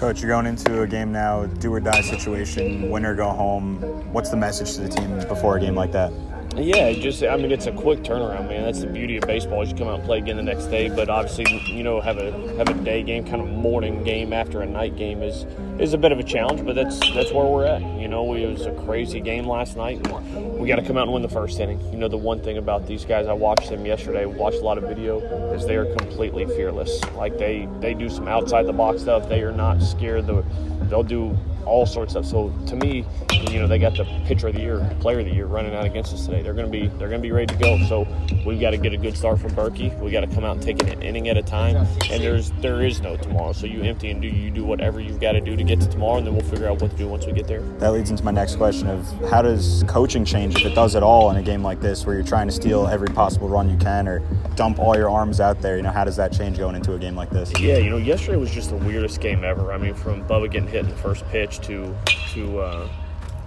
Coach, you're going into a game now, do or die situation, win or go home. What's the message to the team before a game like that? Yeah, just I mean it's a quick turnaround, man. That's the beauty of baseball. You come out and play again the next day, but obviously you know have a have a day game, kind of morning game after a night game is is a bit of a challenge. But that's that's where we're at. You know, it was a crazy game last night, we got to come out and win the first inning. You know, the one thing about these guys, I watched them yesterday, watched a lot of video, is they are completely fearless. Like they they do some outside the box stuff. They are not scared. The, they'll do all sorts of. stuff. So to me, you know, they got the pitcher of the year, player of the year running out against us today. They're going to be they're going to be ready to go. So we've got to get a good start from Berkey. We got to come out and take an inning at a time. And there's there is no tomorrow. So you empty and do you do whatever you've got to do to get to tomorrow, and then we'll figure out what to do once we get there. That leads into my next question of how does coaching change if it does at all in a game like this where you're trying to steal every possible run you can or dump all your arms out there. You know, how does that change going into a game like this? Yeah, you know, yesterday was just the weirdest game ever. I mean, from Bubba getting hit in the first pitch to to uh,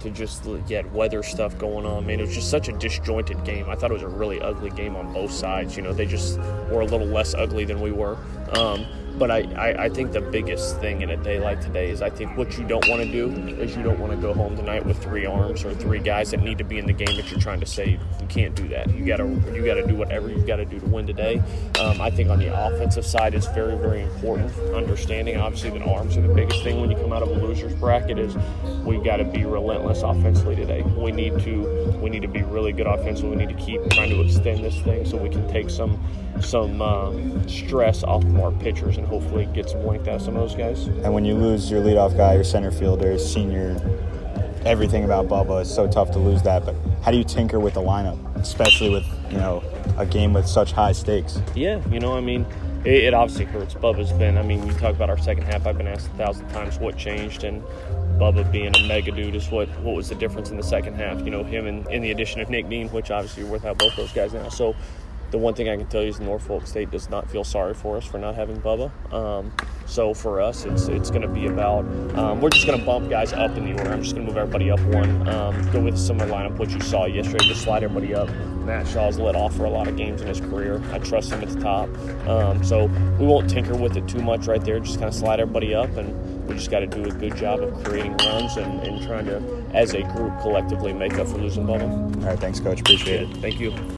to just get weather stuff going on. Man, it was just such a disjointed game. I thought it was a really ugly game on both sides. You know, they just were a little less ugly than we were. Um, but I, I, I, think the biggest thing in a day like today is I think what you don't want to do is you don't want to go home tonight with three arms or three guys that need to be in the game that you're trying to save. You can't do that. You gotta you gotta do whatever you've got to do to win today. Um, I think on the offensive side, it's very very important understanding obviously that arms are the biggest thing when you come out of a losers bracket. Is we got to be relentless offensively today. We need to we need to be really good offensively. We need to keep trying to extend this thing so we can take some some um, stress off of our pitchers and hopefully get some length out of some of those guys. And when you lose your leadoff guy, your center fielder, senior, everything about Bubba is so tough to lose that. But how do you tinker with the lineup, especially with you know a game with such high stakes? Yeah, you know, I mean. It, it obviously hurts. Bubba's been, I mean, you talk about our second half. I've been asked a thousand times what changed, and Bubba being a mega dude is what what was the difference in the second half. You know, him and in the addition of Nick Dean, which obviously we're without both those guys now. So the one thing I can tell you is Norfolk State does not feel sorry for us for not having Bubba. Um, so for us, it's it's going to be about um, we're just going to bump guys up in the order. I'm just going to move everybody up one. Um, go with some of the lineup what you saw yesterday. Just slide everybody up. Matt Shaw's let off for a lot of games in his career. I trust him at the top. Um, so we won't tinker with it too much right there. Just kind of slide everybody up, and we just got to do a good job of creating runs and, and trying to, as a group, collectively make up for losing Bubba. All right, thanks, coach. Appreciate it. Thank you.